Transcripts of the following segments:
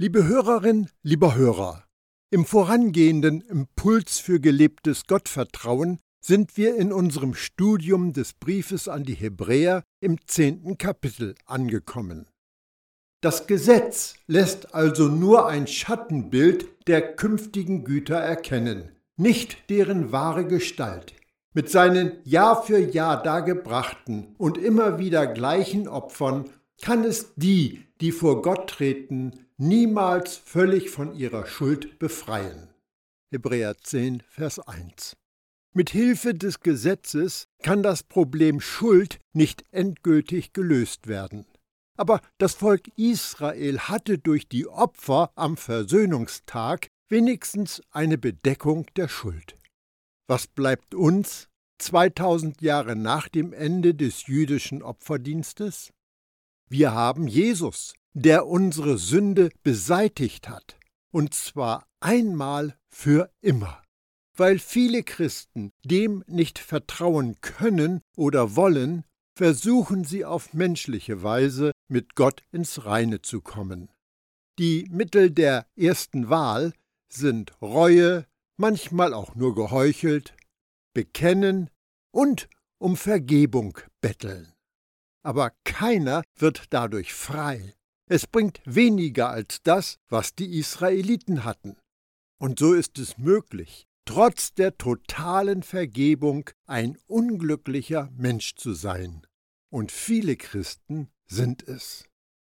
Liebe Hörerin, lieber Hörer, im vorangehenden Impuls für gelebtes Gottvertrauen sind wir in unserem Studium des Briefes an die Hebräer im zehnten Kapitel angekommen. Das Gesetz lässt also nur ein Schattenbild der künftigen Güter erkennen, nicht deren wahre Gestalt. Mit seinen Jahr für Jahr dargebrachten und immer wieder gleichen Opfern kann es die, die vor Gott treten, niemals völlig von ihrer Schuld befreien. Hebräer 10, Vers 1. Mit Hilfe des Gesetzes kann das Problem Schuld nicht endgültig gelöst werden. Aber das Volk Israel hatte durch die Opfer am Versöhnungstag wenigstens eine Bedeckung der Schuld. Was bleibt uns 2000 Jahre nach dem Ende des jüdischen Opferdienstes? Wir haben Jesus, der unsere Sünde beseitigt hat, und zwar einmal für immer. Weil viele Christen dem nicht vertrauen können oder wollen, versuchen sie auf menschliche Weise mit Gott ins Reine zu kommen. Die Mittel der ersten Wahl sind Reue, manchmal auch nur geheuchelt, Bekennen und um Vergebung betteln aber keiner wird dadurch frei. Es bringt weniger als das, was die Israeliten hatten. Und so ist es möglich, trotz der totalen Vergebung ein unglücklicher Mensch zu sein. Und viele Christen sind es.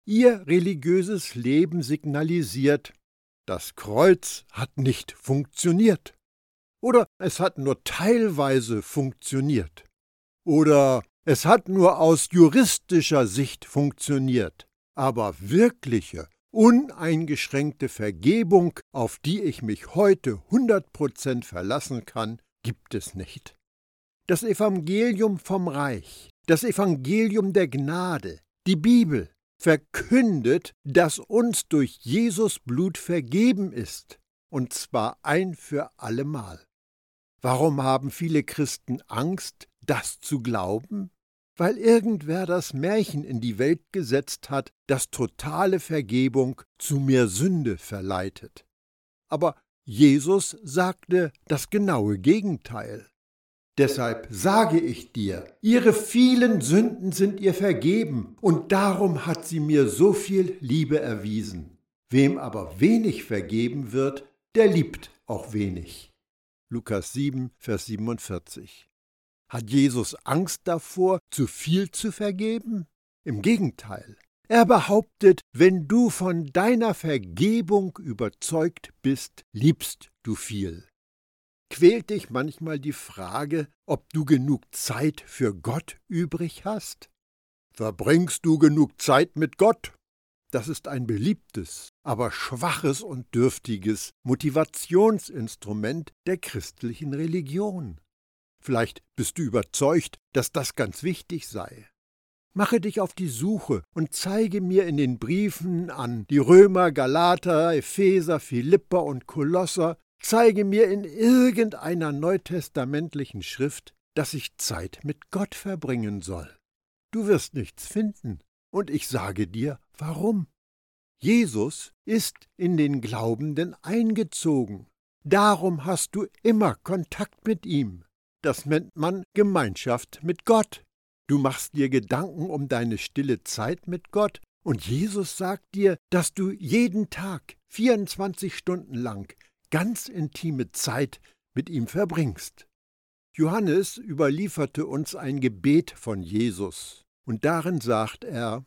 Ihr religiöses Leben signalisiert, das Kreuz hat nicht funktioniert. Oder es hat nur teilweise funktioniert. Oder es hat nur aus juristischer Sicht funktioniert, aber wirkliche, uneingeschränkte Vergebung, auf die ich mich heute 100% verlassen kann, gibt es nicht. Das Evangelium vom Reich, das Evangelium der Gnade, die Bibel verkündet, dass uns durch Jesus Blut vergeben ist, und zwar ein für allemal. Warum haben viele Christen Angst, das zu glauben? Weil irgendwer das Märchen in die Welt gesetzt hat, das totale Vergebung zu mehr Sünde verleitet. Aber Jesus sagte das genaue Gegenteil. Deshalb sage ich dir, ihre vielen Sünden sind ihr vergeben, und darum hat sie mir so viel Liebe erwiesen. Wem aber wenig vergeben wird, der liebt auch wenig. Lukas 7, Vers 47. Hat Jesus Angst davor, zu viel zu vergeben? Im Gegenteil. Er behauptet, wenn du von deiner Vergebung überzeugt bist, liebst du viel. Quält dich manchmal die Frage, ob du genug Zeit für Gott übrig hast? Verbringst du genug Zeit mit Gott? Das ist ein beliebtes, aber schwaches und dürftiges Motivationsinstrument der christlichen Religion. Vielleicht bist du überzeugt, dass das ganz wichtig sei. Mache dich auf die Suche und zeige mir in den Briefen an die Römer, Galater, Epheser, Philipper und Kolosser, zeige mir in irgendeiner neutestamentlichen Schrift, dass ich Zeit mit Gott verbringen soll. Du wirst nichts finden, und ich sage dir, warum. Jesus ist in den Glaubenden eingezogen. Darum hast du immer Kontakt mit ihm. Das nennt man Gemeinschaft mit Gott. Du machst dir Gedanken um deine stille Zeit mit Gott und Jesus sagt dir, dass du jeden Tag 24 Stunden lang ganz intime Zeit mit ihm verbringst. Johannes überlieferte uns ein Gebet von Jesus und darin sagt er,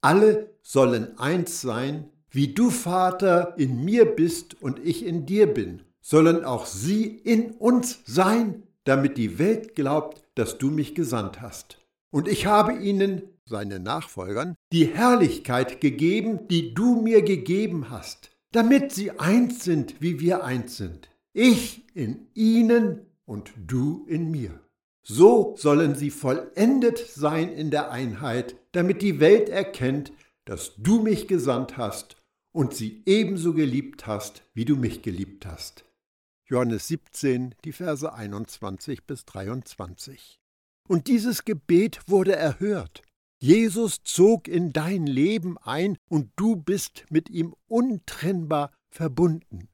alle sollen eins sein, wie du Vater in mir bist und ich in dir bin, sollen auch sie in uns sein, damit die Welt glaubt, dass du mich gesandt hast. Und ich habe ihnen, seine Nachfolgern, die Herrlichkeit gegeben, die du mir gegeben hast, damit sie eins sind, wie wir eins sind. Ich in ihnen und du in mir. So sollen sie vollendet sein in der Einheit, damit die Welt erkennt, dass du mich gesandt hast und sie ebenso geliebt hast, wie du mich geliebt hast. Johannes 17, die Verse 21 bis 23. Und dieses Gebet wurde erhört. Jesus zog in dein Leben ein und du bist mit ihm untrennbar verbunden.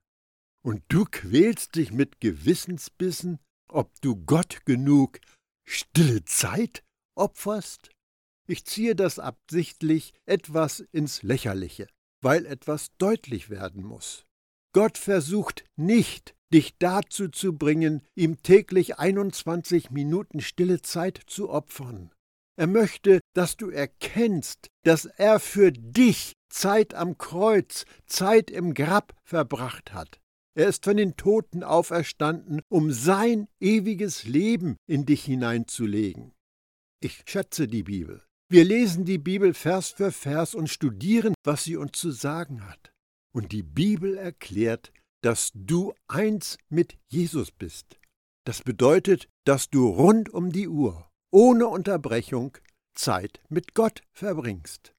Und du quälst dich mit Gewissensbissen, ob du Gott genug stille Zeit opferst? Ich ziehe das absichtlich etwas ins Lächerliche, weil etwas deutlich werden muss. Gott versucht nicht, dich dazu zu bringen, ihm täglich 21 Minuten stille Zeit zu opfern. Er möchte, dass du erkennst, dass er für dich Zeit am Kreuz, Zeit im Grab verbracht hat. Er ist von den Toten auferstanden, um sein ewiges Leben in dich hineinzulegen. Ich schätze die Bibel. Wir lesen die Bibel Vers für Vers und studieren, was sie uns zu sagen hat. Und die Bibel erklärt, dass du eins mit Jesus bist. Das bedeutet, dass du rund um die Uhr ohne Unterbrechung Zeit mit Gott verbringst.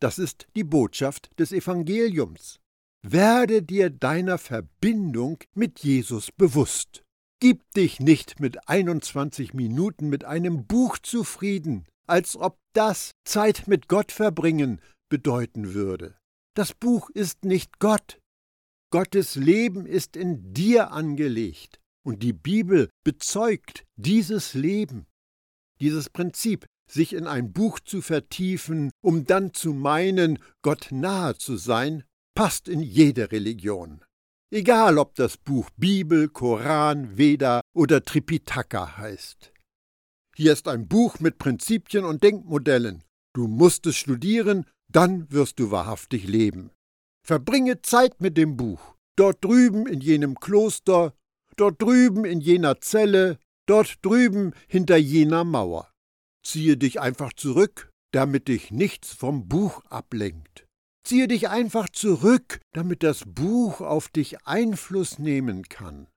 Das ist die Botschaft des Evangeliums. Werde dir deiner Verbindung mit Jesus bewusst. Gib dich nicht mit 21 Minuten mit einem Buch zufrieden, als ob das Zeit mit Gott verbringen bedeuten würde. Das Buch ist nicht Gott. Gottes Leben ist in dir angelegt, und die Bibel bezeugt dieses Leben. Dieses Prinzip, sich in ein Buch zu vertiefen, um dann zu meinen, Gott nahe zu sein, passt in jede Religion. Egal ob das Buch Bibel, Koran, Veda oder Tripitaka heißt. Hier ist ein Buch mit Prinzipien und Denkmodellen. Du musst es studieren, dann wirst du wahrhaftig leben. Verbringe Zeit mit dem Buch. Dort drüben in jenem Kloster, dort drüben in jener Zelle, dort drüben hinter jener Mauer. Ziehe dich einfach zurück, damit dich nichts vom Buch ablenkt. Ziehe dich einfach zurück, damit das Buch auf dich Einfluss nehmen kann.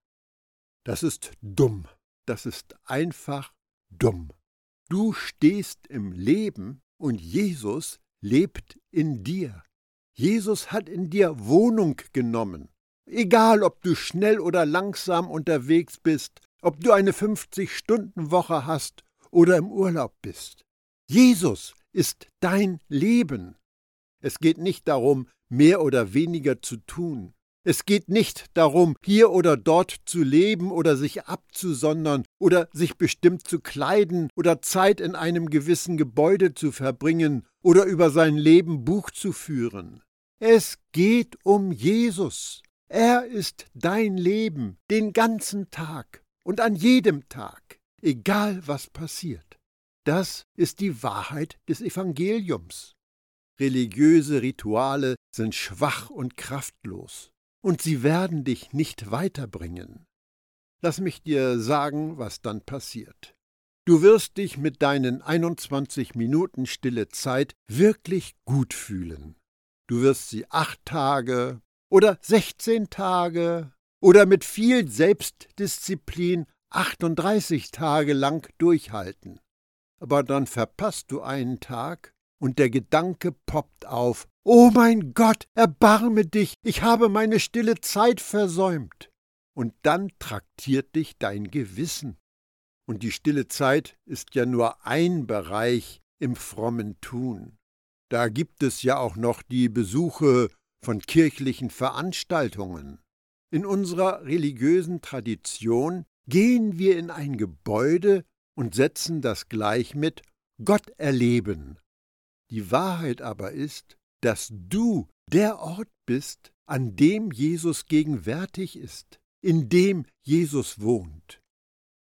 Das ist dumm, das ist einfach dumm. Du stehst im Leben und Jesus lebt in dir. Jesus hat in dir Wohnung genommen. Egal, ob du schnell oder langsam unterwegs bist, ob du eine 50-Stunden-Woche hast oder im Urlaub bist. Jesus ist dein Leben. Es geht nicht darum, mehr oder weniger zu tun. Es geht nicht darum, hier oder dort zu leben oder sich abzusondern oder sich bestimmt zu kleiden oder Zeit in einem gewissen Gebäude zu verbringen oder über sein Leben Buch zu führen. Es geht um Jesus. Er ist dein Leben den ganzen Tag und an jedem Tag, egal was passiert. Das ist die Wahrheit des Evangeliums. Religiöse Rituale sind schwach und kraftlos, und sie werden dich nicht weiterbringen. Lass mich dir sagen, was dann passiert. Du wirst dich mit deinen 21 Minuten stille Zeit wirklich gut fühlen. Du wirst sie acht Tage oder 16 Tage oder mit viel Selbstdisziplin 38 Tage lang durchhalten. Aber dann verpasst du einen Tag und der Gedanke poppt auf, Oh mein Gott, erbarme dich, ich habe meine stille Zeit versäumt. Und dann traktiert dich dein Gewissen. Und die stille Zeit ist ja nur ein Bereich im frommen Tun. Da gibt es ja auch noch die Besuche von kirchlichen Veranstaltungen. In unserer religiösen Tradition gehen wir in ein Gebäude und setzen das gleich mit Gott erleben. Die Wahrheit aber ist, dass du der Ort bist, an dem Jesus gegenwärtig ist, in dem Jesus wohnt.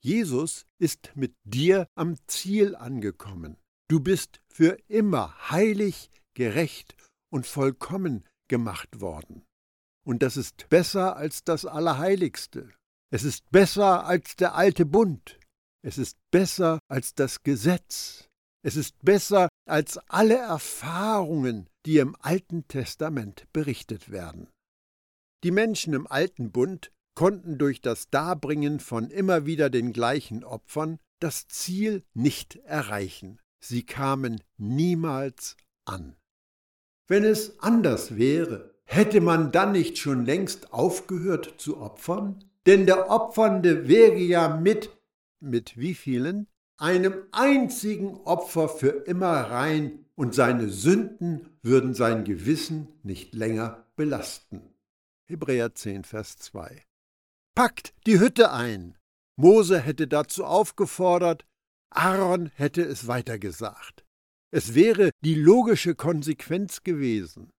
Jesus ist mit dir am Ziel angekommen. Du bist für immer heilig, gerecht und vollkommen gemacht worden. Und das ist besser als das Allerheiligste. Es ist besser als der alte Bund. Es ist besser als das Gesetz. Es ist besser als alle Erfahrungen, die im Alten Testament berichtet werden. Die Menschen im Alten Bund konnten durch das Darbringen von immer wieder den gleichen Opfern das Ziel nicht erreichen. Sie kamen niemals an. Wenn es anders wäre, Hätte man dann nicht schon längst aufgehört zu opfern? Denn der Opfernde wäre ja mit, mit wie vielen? einem einzigen Opfer für immer rein und seine Sünden würden sein Gewissen nicht länger belasten. Hebräer 10, Vers 2. Packt die Hütte ein. Mose hätte dazu aufgefordert, Aaron hätte es weitergesagt. Es wäre die logische Konsequenz gewesen.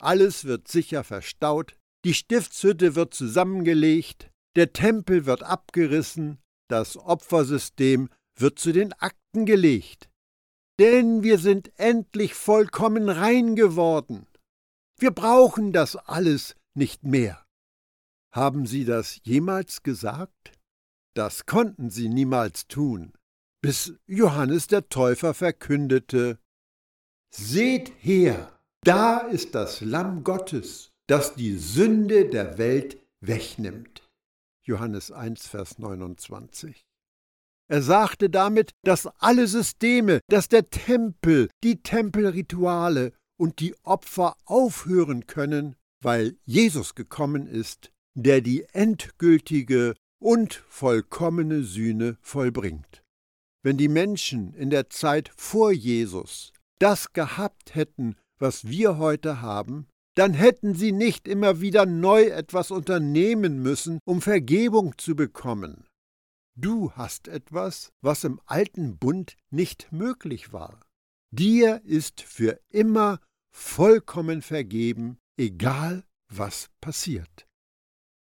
Alles wird sicher verstaut, die Stiftshütte wird zusammengelegt, der Tempel wird abgerissen, das Opfersystem wird zu den Akten gelegt. Denn wir sind endlich vollkommen rein geworden. Wir brauchen das alles nicht mehr. Haben Sie das jemals gesagt? Das konnten Sie niemals tun, bis Johannes der Täufer verkündete Seht her, da ist das Lamm Gottes, das die Sünde der Welt wegnimmt. Johannes 1, Vers 29. Er sagte damit, dass alle Systeme, dass der Tempel, die Tempelrituale und die Opfer aufhören können, weil Jesus gekommen ist, der die endgültige und vollkommene Sühne vollbringt. Wenn die Menschen in der Zeit vor Jesus das gehabt hätten, was wir heute haben, dann hätten sie nicht immer wieder neu etwas unternehmen müssen, um Vergebung zu bekommen. Du hast etwas, was im alten Bund nicht möglich war. Dir ist für immer vollkommen vergeben, egal was passiert.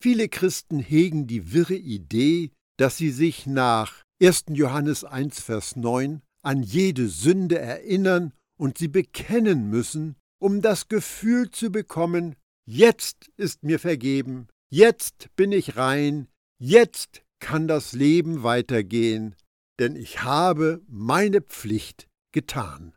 Viele Christen hegen die wirre Idee, dass sie sich nach 1. Johannes 1, Vers 9 an jede Sünde erinnern und sie bekennen müssen, um das Gefühl zu bekommen, jetzt ist mir vergeben, jetzt bin ich rein, jetzt kann das Leben weitergehen, denn ich habe meine Pflicht getan.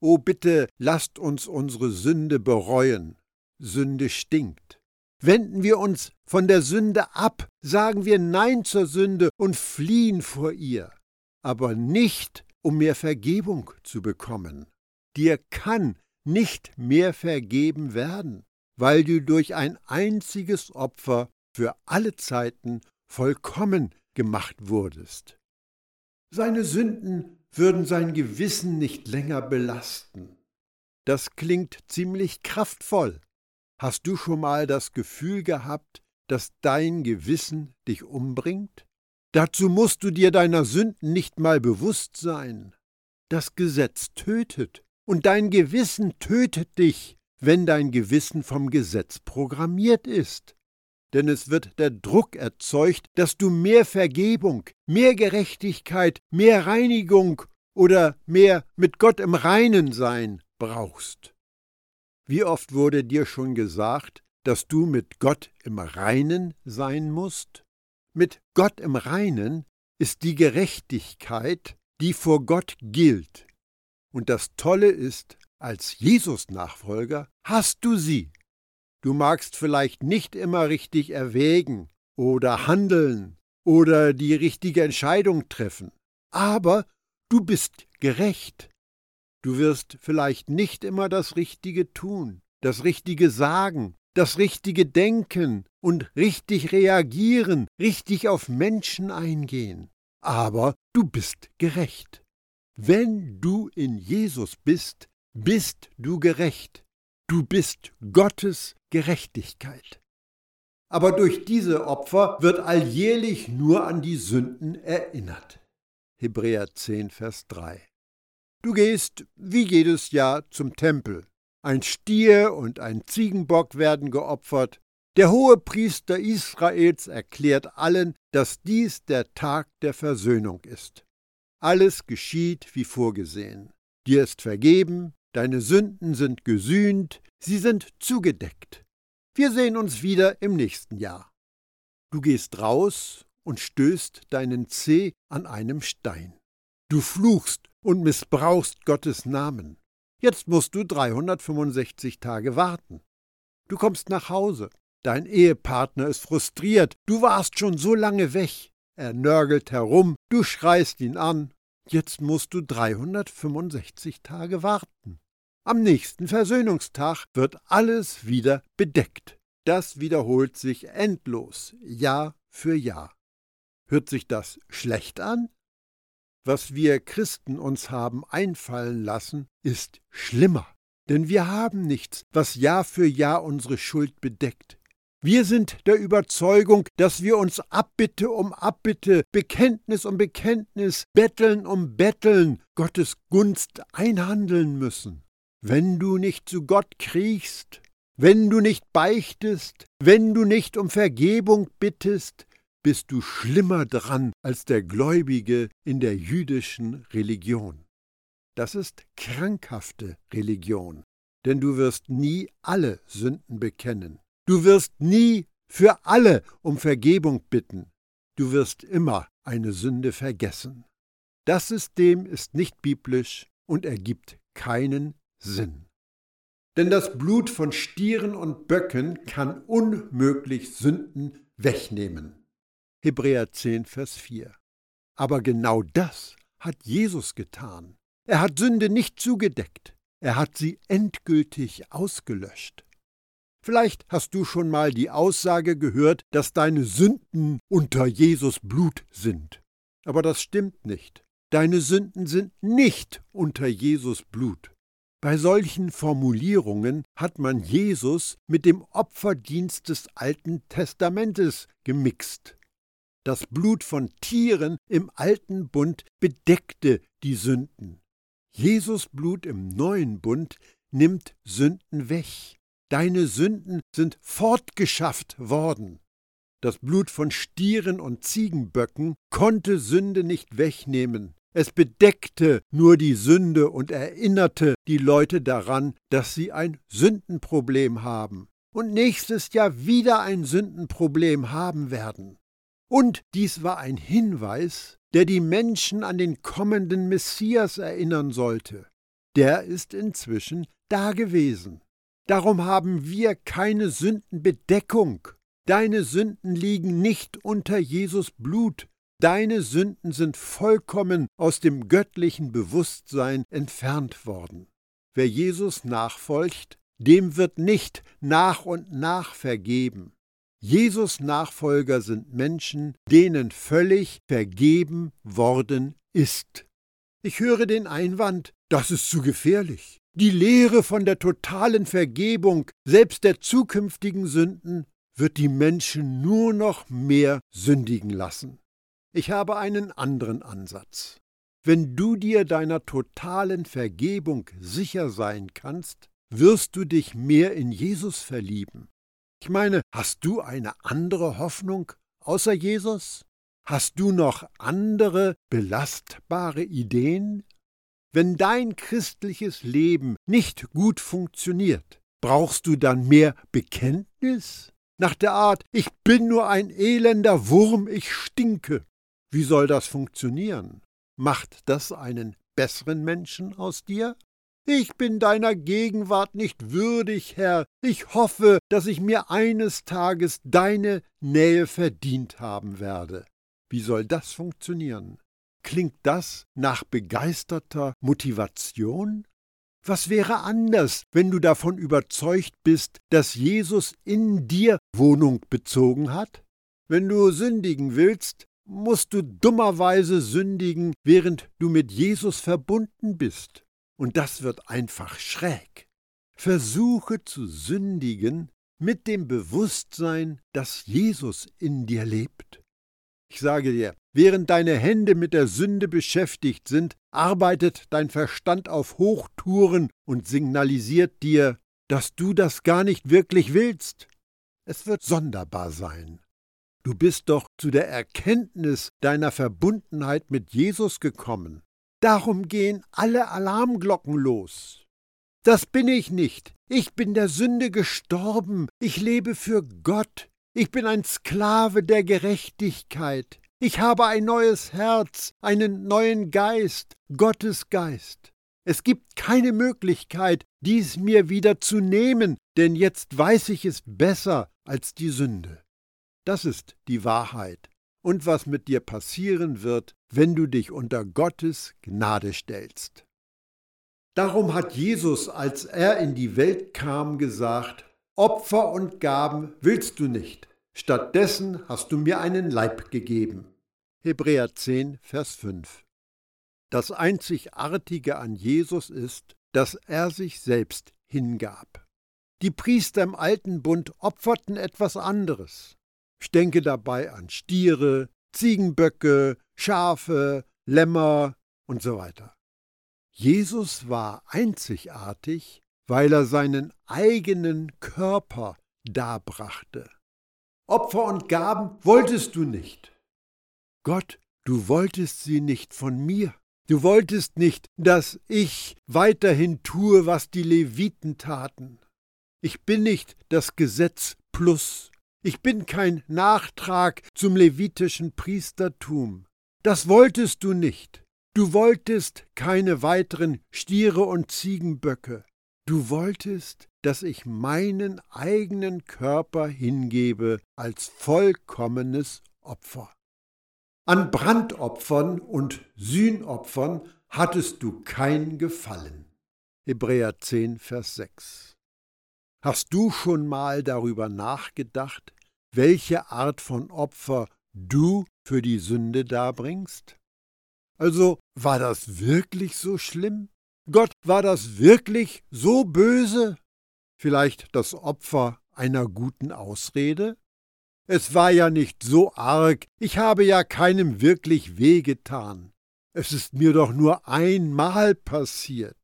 O bitte lasst uns unsere Sünde bereuen. Sünde stinkt. Wenden wir uns von der Sünde ab, sagen wir Nein zur Sünde und fliehen vor ihr, aber nicht, um mehr Vergebung zu bekommen. Dir kann nicht mehr vergeben werden, weil du durch ein einziges Opfer für alle Zeiten vollkommen gemacht wurdest. Seine Sünden würden sein Gewissen nicht länger belasten. Das klingt ziemlich kraftvoll. Hast du schon mal das Gefühl gehabt, dass dein Gewissen dich umbringt? Dazu musst du dir deiner Sünden nicht mal bewusst sein. Das Gesetz tötet, und dein Gewissen tötet dich, wenn dein Gewissen vom Gesetz programmiert ist denn es wird der Druck erzeugt, dass du mehr Vergebung, mehr Gerechtigkeit, mehr Reinigung oder mehr mit Gott im Reinen sein brauchst. Wie oft wurde dir schon gesagt, dass du mit Gott im Reinen sein musst? Mit Gott im Reinen ist die Gerechtigkeit, die vor Gott gilt. Und das Tolle ist, als Jesus-Nachfolger hast du sie. Du magst vielleicht nicht immer richtig erwägen oder handeln oder die richtige Entscheidung treffen, aber du bist gerecht. Du wirst vielleicht nicht immer das Richtige tun, das Richtige sagen, das Richtige denken und richtig reagieren, richtig auf Menschen eingehen, aber du bist gerecht. Wenn du in Jesus bist, bist du gerecht. Du bist Gottes Gerechtigkeit. Aber durch diese Opfer wird alljährlich nur an die Sünden erinnert. Hebräer 10, Vers 3. Du gehst wie jedes Jahr zum Tempel. Ein Stier und ein Ziegenbock werden geopfert. Der hohe Priester Israels erklärt allen, dass dies der Tag der Versöhnung ist. Alles geschieht wie vorgesehen. Dir ist vergeben, deine Sünden sind gesühnt, sie sind zugedeckt. Wir sehen uns wieder im nächsten Jahr. Du gehst raus und stößt deinen Zeh an einem Stein. Du fluchst und missbrauchst Gottes Namen. Jetzt musst du 365 Tage warten. Du kommst nach Hause. Dein Ehepartner ist frustriert. Du warst schon so lange weg. Er nörgelt herum. Du schreist ihn an. Jetzt musst du 365 Tage warten. Am nächsten Versöhnungstag wird alles wieder bedeckt. Das wiederholt sich endlos, Jahr für Jahr. Hört sich das schlecht an? Was wir Christen uns haben einfallen lassen, ist schlimmer. Denn wir haben nichts, was Jahr für Jahr unsere Schuld bedeckt. Wir sind der Überzeugung, dass wir uns Abbitte um Abbitte, Bekenntnis um Bekenntnis, Betteln um Betteln, Gottes Gunst einhandeln müssen. Wenn du nicht zu Gott kriechst, wenn du nicht beichtest, wenn du nicht um Vergebung bittest, bist du schlimmer dran als der Gläubige in der jüdischen Religion. Das ist krankhafte Religion, denn du wirst nie alle Sünden bekennen. Du wirst nie für alle um Vergebung bitten. Du wirst immer eine Sünde vergessen. Das System ist nicht biblisch und ergibt keinen Sinn. Denn das Blut von Stieren und Böcken kann unmöglich Sünden wegnehmen. Hebräer 10, Vers 4. Aber genau das hat Jesus getan. Er hat Sünde nicht zugedeckt, er hat sie endgültig ausgelöscht. Vielleicht hast du schon mal die Aussage gehört, dass deine Sünden unter Jesus Blut sind. Aber das stimmt nicht. Deine Sünden sind nicht unter Jesus Blut. Bei solchen Formulierungen hat man Jesus mit dem Opferdienst des Alten Testamentes gemixt. Das Blut von Tieren im alten Bund bedeckte die Sünden. Jesus Blut im neuen Bund nimmt Sünden weg. Deine Sünden sind fortgeschafft worden. Das Blut von Stieren und Ziegenböcken konnte Sünde nicht wegnehmen. Es bedeckte nur die Sünde und erinnerte die Leute daran, dass sie ein Sündenproblem haben und nächstes Jahr wieder ein Sündenproblem haben werden. Und dies war ein Hinweis, der die Menschen an den kommenden Messias erinnern sollte. Der ist inzwischen dagewesen. Darum haben wir keine Sündenbedeckung. Deine Sünden liegen nicht unter Jesus Blut, Deine Sünden sind vollkommen aus dem göttlichen Bewusstsein entfernt worden. Wer Jesus nachfolgt, dem wird nicht nach und nach vergeben. Jesus Nachfolger sind Menschen, denen völlig vergeben worden ist. Ich höre den Einwand, das ist zu gefährlich. Die Lehre von der totalen Vergebung, selbst der zukünftigen Sünden, wird die Menschen nur noch mehr sündigen lassen. Ich habe einen anderen Ansatz. Wenn du dir deiner totalen Vergebung sicher sein kannst, wirst du dich mehr in Jesus verlieben. Ich meine, hast du eine andere Hoffnung außer Jesus? Hast du noch andere belastbare Ideen? Wenn dein christliches Leben nicht gut funktioniert, brauchst du dann mehr Bekenntnis? Nach der Art, ich bin nur ein elender Wurm, ich stinke. Wie soll das funktionieren? Macht das einen besseren Menschen aus dir? Ich bin deiner Gegenwart nicht würdig, Herr. Ich hoffe, dass ich mir eines Tages deine Nähe verdient haben werde. Wie soll das funktionieren? Klingt das nach begeisterter Motivation? Was wäre anders, wenn du davon überzeugt bist, dass Jesus in dir Wohnung bezogen hat? Wenn du sündigen willst, musst du dummerweise sündigen, während du mit Jesus verbunden bist. Und das wird einfach schräg. Versuche zu sündigen mit dem Bewusstsein, dass Jesus in dir lebt. Ich sage dir, während deine Hände mit der Sünde beschäftigt sind, arbeitet dein Verstand auf Hochtouren und signalisiert dir, dass du das gar nicht wirklich willst. Es wird sonderbar sein. Du bist doch zu der Erkenntnis deiner Verbundenheit mit Jesus gekommen. Darum gehen alle Alarmglocken los. Das bin ich nicht. Ich bin der Sünde gestorben. Ich lebe für Gott. Ich bin ein Sklave der Gerechtigkeit. Ich habe ein neues Herz, einen neuen Geist, Gottes Geist. Es gibt keine Möglichkeit, dies mir wieder zu nehmen, denn jetzt weiß ich es besser als die Sünde. Das ist die Wahrheit und was mit dir passieren wird, wenn du dich unter Gottes Gnade stellst. Darum hat Jesus, als er in die Welt kam, gesagt, Opfer und Gaben willst du nicht, stattdessen hast du mir einen Leib gegeben. Hebräer 10, Vers 5. Das Einzigartige an Jesus ist, dass er sich selbst hingab. Die Priester im alten Bund opferten etwas anderes. Ich denke dabei an Stiere, Ziegenböcke, Schafe, Lämmer und so weiter. Jesus war einzigartig, weil er seinen eigenen Körper darbrachte. Opfer und Gaben wolltest du nicht. Gott, du wolltest sie nicht von mir. Du wolltest nicht, dass ich weiterhin tue, was die Leviten taten. Ich bin nicht das Gesetz plus. Ich bin kein Nachtrag zum levitischen Priestertum. Das wolltest du nicht. Du wolltest keine weiteren Stiere und Ziegenböcke. Du wolltest, dass ich meinen eigenen Körper hingebe als vollkommenes Opfer. An Brandopfern und Sühnopfern hattest du kein Gefallen. Hebräer 10, Vers 6. Hast du schon mal darüber nachgedacht, welche Art von Opfer du für die Sünde darbringst? Also war das wirklich so schlimm? Gott, war das wirklich so böse? Vielleicht das Opfer einer guten Ausrede? Es war ja nicht so arg, ich habe ja keinem wirklich wehgetan. Es ist mir doch nur einmal passiert.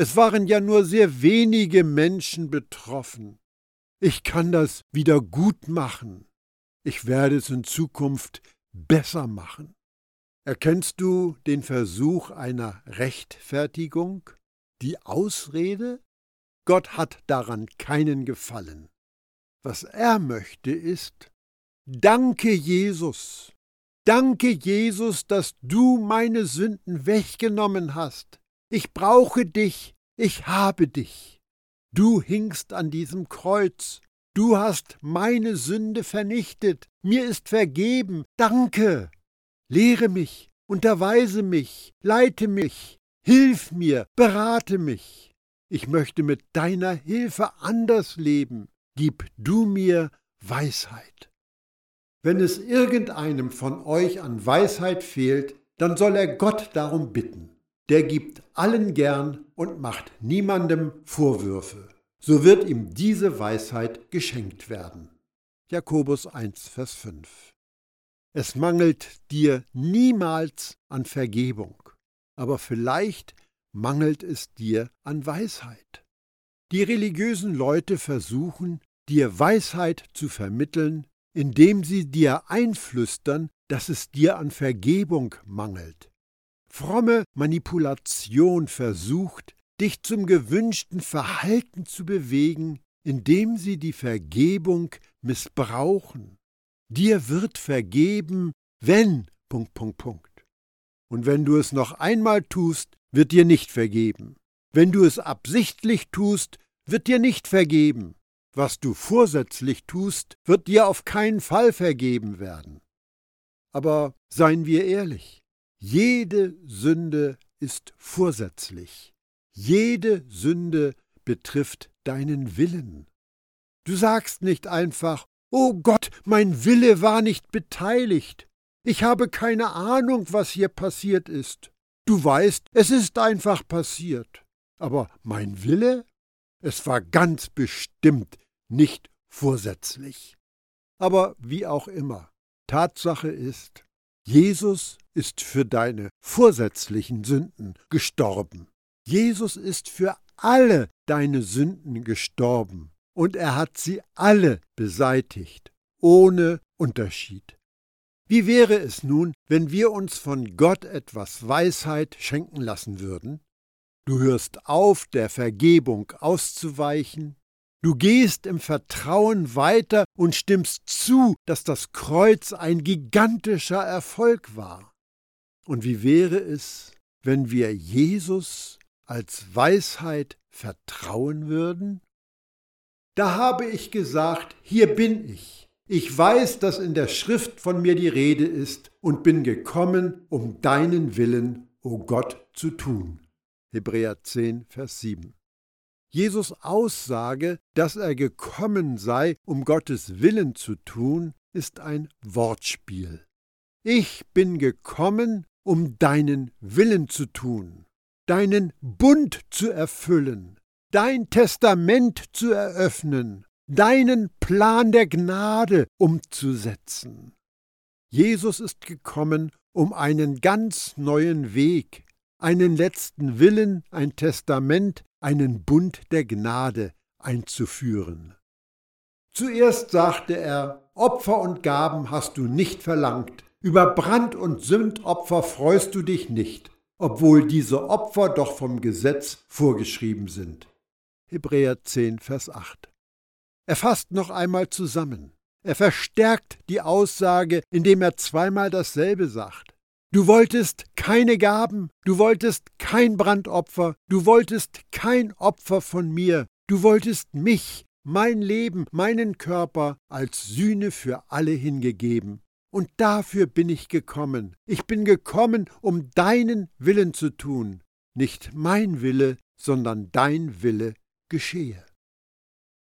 Es waren ja nur sehr wenige Menschen betroffen. Ich kann das wieder gut machen. Ich werde es in Zukunft besser machen. Erkennst du den Versuch einer Rechtfertigung, die Ausrede? Gott hat daran keinen Gefallen. Was er möchte ist, danke Jesus, danke Jesus, dass du meine Sünden weggenommen hast. Ich brauche dich, ich habe dich. Du hingst an diesem Kreuz, du hast meine Sünde vernichtet, mir ist vergeben, danke. Lehre mich, unterweise mich, leite mich, hilf mir, berate mich. Ich möchte mit deiner Hilfe anders leben, gib du mir Weisheit. Wenn es irgendeinem von euch an Weisheit fehlt, dann soll er Gott darum bitten. Der gibt allen gern und macht niemandem Vorwürfe. So wird ihm diese Weisheit geschenkt werden. Jakobus 1, Vers 5. Es mangelt dir niemals an Vergebung, aber vielleicht mangelt es dir an Weisheit. Die religiösen Leute versuchen, dir Weisheit zu vermitteln, indem sie dir einflüstern, dass es dir an Vergebung mangelt. Fromme Manipulation versucht, dich zum gewünschten Verhalten zu bewegen, indem sie die Vergebung missbrauchen. Dir wird vergeben, wenn. Und wenn du es noch einmal tust, wird dir nicht vergeben. Wenn du es absichtlich tust, wird dir nicht vergeben. Was du vorsätzlich tust, wird dir auf keinen Fall vergeben werden. Aber seien wir ehrlich, jede Sünde ist vorsätzlich. Jede Sünde betrifft deinen Willen. Du sagst nicht einfach, Oh Gott, mein Wille war nicht beteiligt. Ich habe keine Ahnung, was hier passiert ist. Du weißt, es ist einfach passiert. Aber mein Wille? Es war ganz bestimmt nicht vorsätzlich. Aber wie auch immer, Tatsache ist, Jesus ist für deine vorsätzlichen Sünden gestorben. Jesus ist für alle deine Sünden gestorben und er hat sie alle beseitigt, ohne Unterschied. Wie wäre es nun, wenn wir uns von Gott etwas Weisheit schenken lassen würden? Du hörst auf, der Vergebung auszuweichen, du gehst im Vertrauen weiter und stimmst zu, dass das Kreuz ein gigantischer Erfolg war. Und wie wäre es, wenn wir Jesus als Weisheit vertrauen würden? Da habe ich gesagt, hier bin ich. Ich weiß, dass in der Schrift von mir die Rede ist und bin gekommen, um deinen Willen, o oh Gott, zu tun. Hebräer 10, Vers 7. Jesus Aussage, dass er gekommen sei, um Gottes Willen zu tun, ist ein Wortspiel. Ich bin gekommen, um deinen Willen zu tun, deinen Bund zu erfüllen, dein Testament zu eröffnen, deinen Plan der Gnade umzusetzen. Jesus ist gekommen, um einen ganz neuen Weg, einen letzten Willen, ein Testament, einen Bund der Gnade einzuführen. Zuerst sagte er, Opfer und Gaben hast du nicht verlangt, über Brand- und Sündopfer freust du dich nicht, obwohl diese Opfer doch vom Gesetz vorgeschrieben sind. Hebräer 10, Vers 8. Er fasst noch einmal zusammen. Er verstärkt die Aussage, indem er zweimal dasselbe sagt. Du wolltest keine Gaben, du wolltest kein Brandopfer, du wolltest kein Opfer von mir, du wolltest mich, mein Leben, meinen Körper als Sühne für alle hingegeben. Und dafür bin ich gekommen. Ich bin gekommen, um deinen Willen zu tun. Nicht mein Wille, sondern dein Wille geschehe.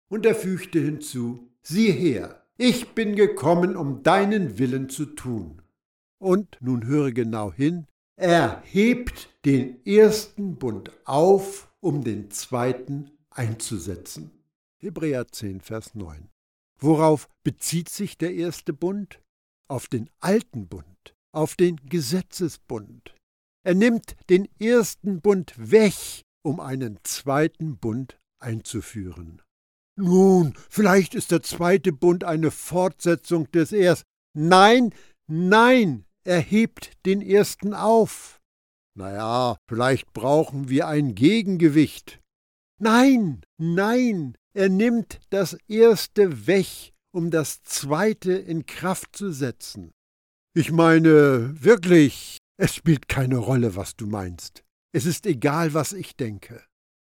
Und er fügte hinzu, sieh her, ich bin gekommen, um deinen Willen zu tun. Und nun höre genau hin, er hebt den ersten Bund auf, um den zweiten einzusetzen. Hebräer 10, Vers 9. Worauf bezieht sich der erste Bund? Auf den alten Bund, auf den Gesetzesbund. Er nimmt den ersten Bund weg, um einen zweiten Bund einzuführen. Nun, vielleicht ist der zweite Bund eine Fortsetzung des ersten. Nein, nein, er hebt den ersten auf. Na ja, vielleicht brauchen wir ein Gegengewicht. Nein, nein, er nimmt das erste weg, um das zweite in Kraft zu setzen. Ich meine, wirklich, es spielt keine Rolle, was du meinst. Es ist egal, was ich denke.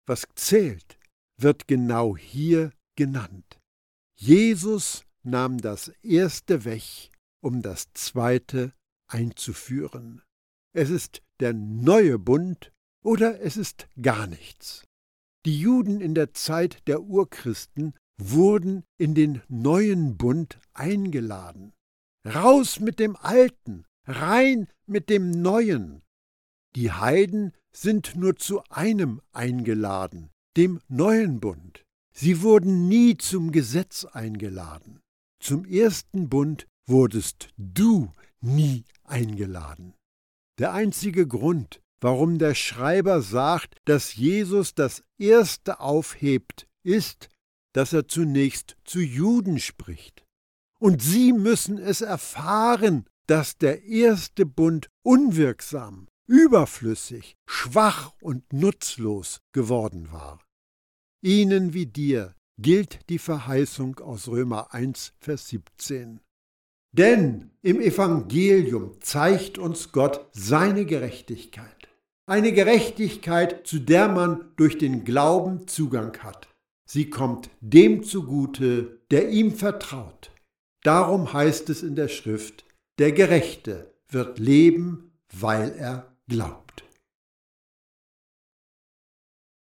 Was zählt, wird genau hier genannt. Jesus nahm das erste weg, um das zweite einzuführen. Es ist der neue Bund oder es ist gar nichts. Die Juden in der Zeit der Urchristen wurden in den neuen Bund eingeladen. Raus mit dem Alten, rein mit dem Neuen. Die Heiden sind nur zu einem eingeladen, dem neuen Bund. Sie wurden nie zum Gesetz eingeladen. Zum ersten Bund wurdest du nie eingeladen. Der einzige Grund, warum der Schreiber sagt, dass Jesus das Erste aufhebt, ist, dass er zunächst zu Juden spricht. Und sie müssen es erfahren, dass der erste Bund unwirksam, überflüssig, schwach und nutzlos geworden war. Ihnen wie dir gilt die Verheißung aus Römer 1, Vers 17. Denn im Evangelium zeigt uns Gott seine Gerechtigkeit. Eine Gerechtigkeit, zu der man durch den Glauben Zugang hat. Sie kommt dem zugute, der ihm vertraut. Darum heißt es in der Schrift, der Gerechte wird leben, weil er glaubt.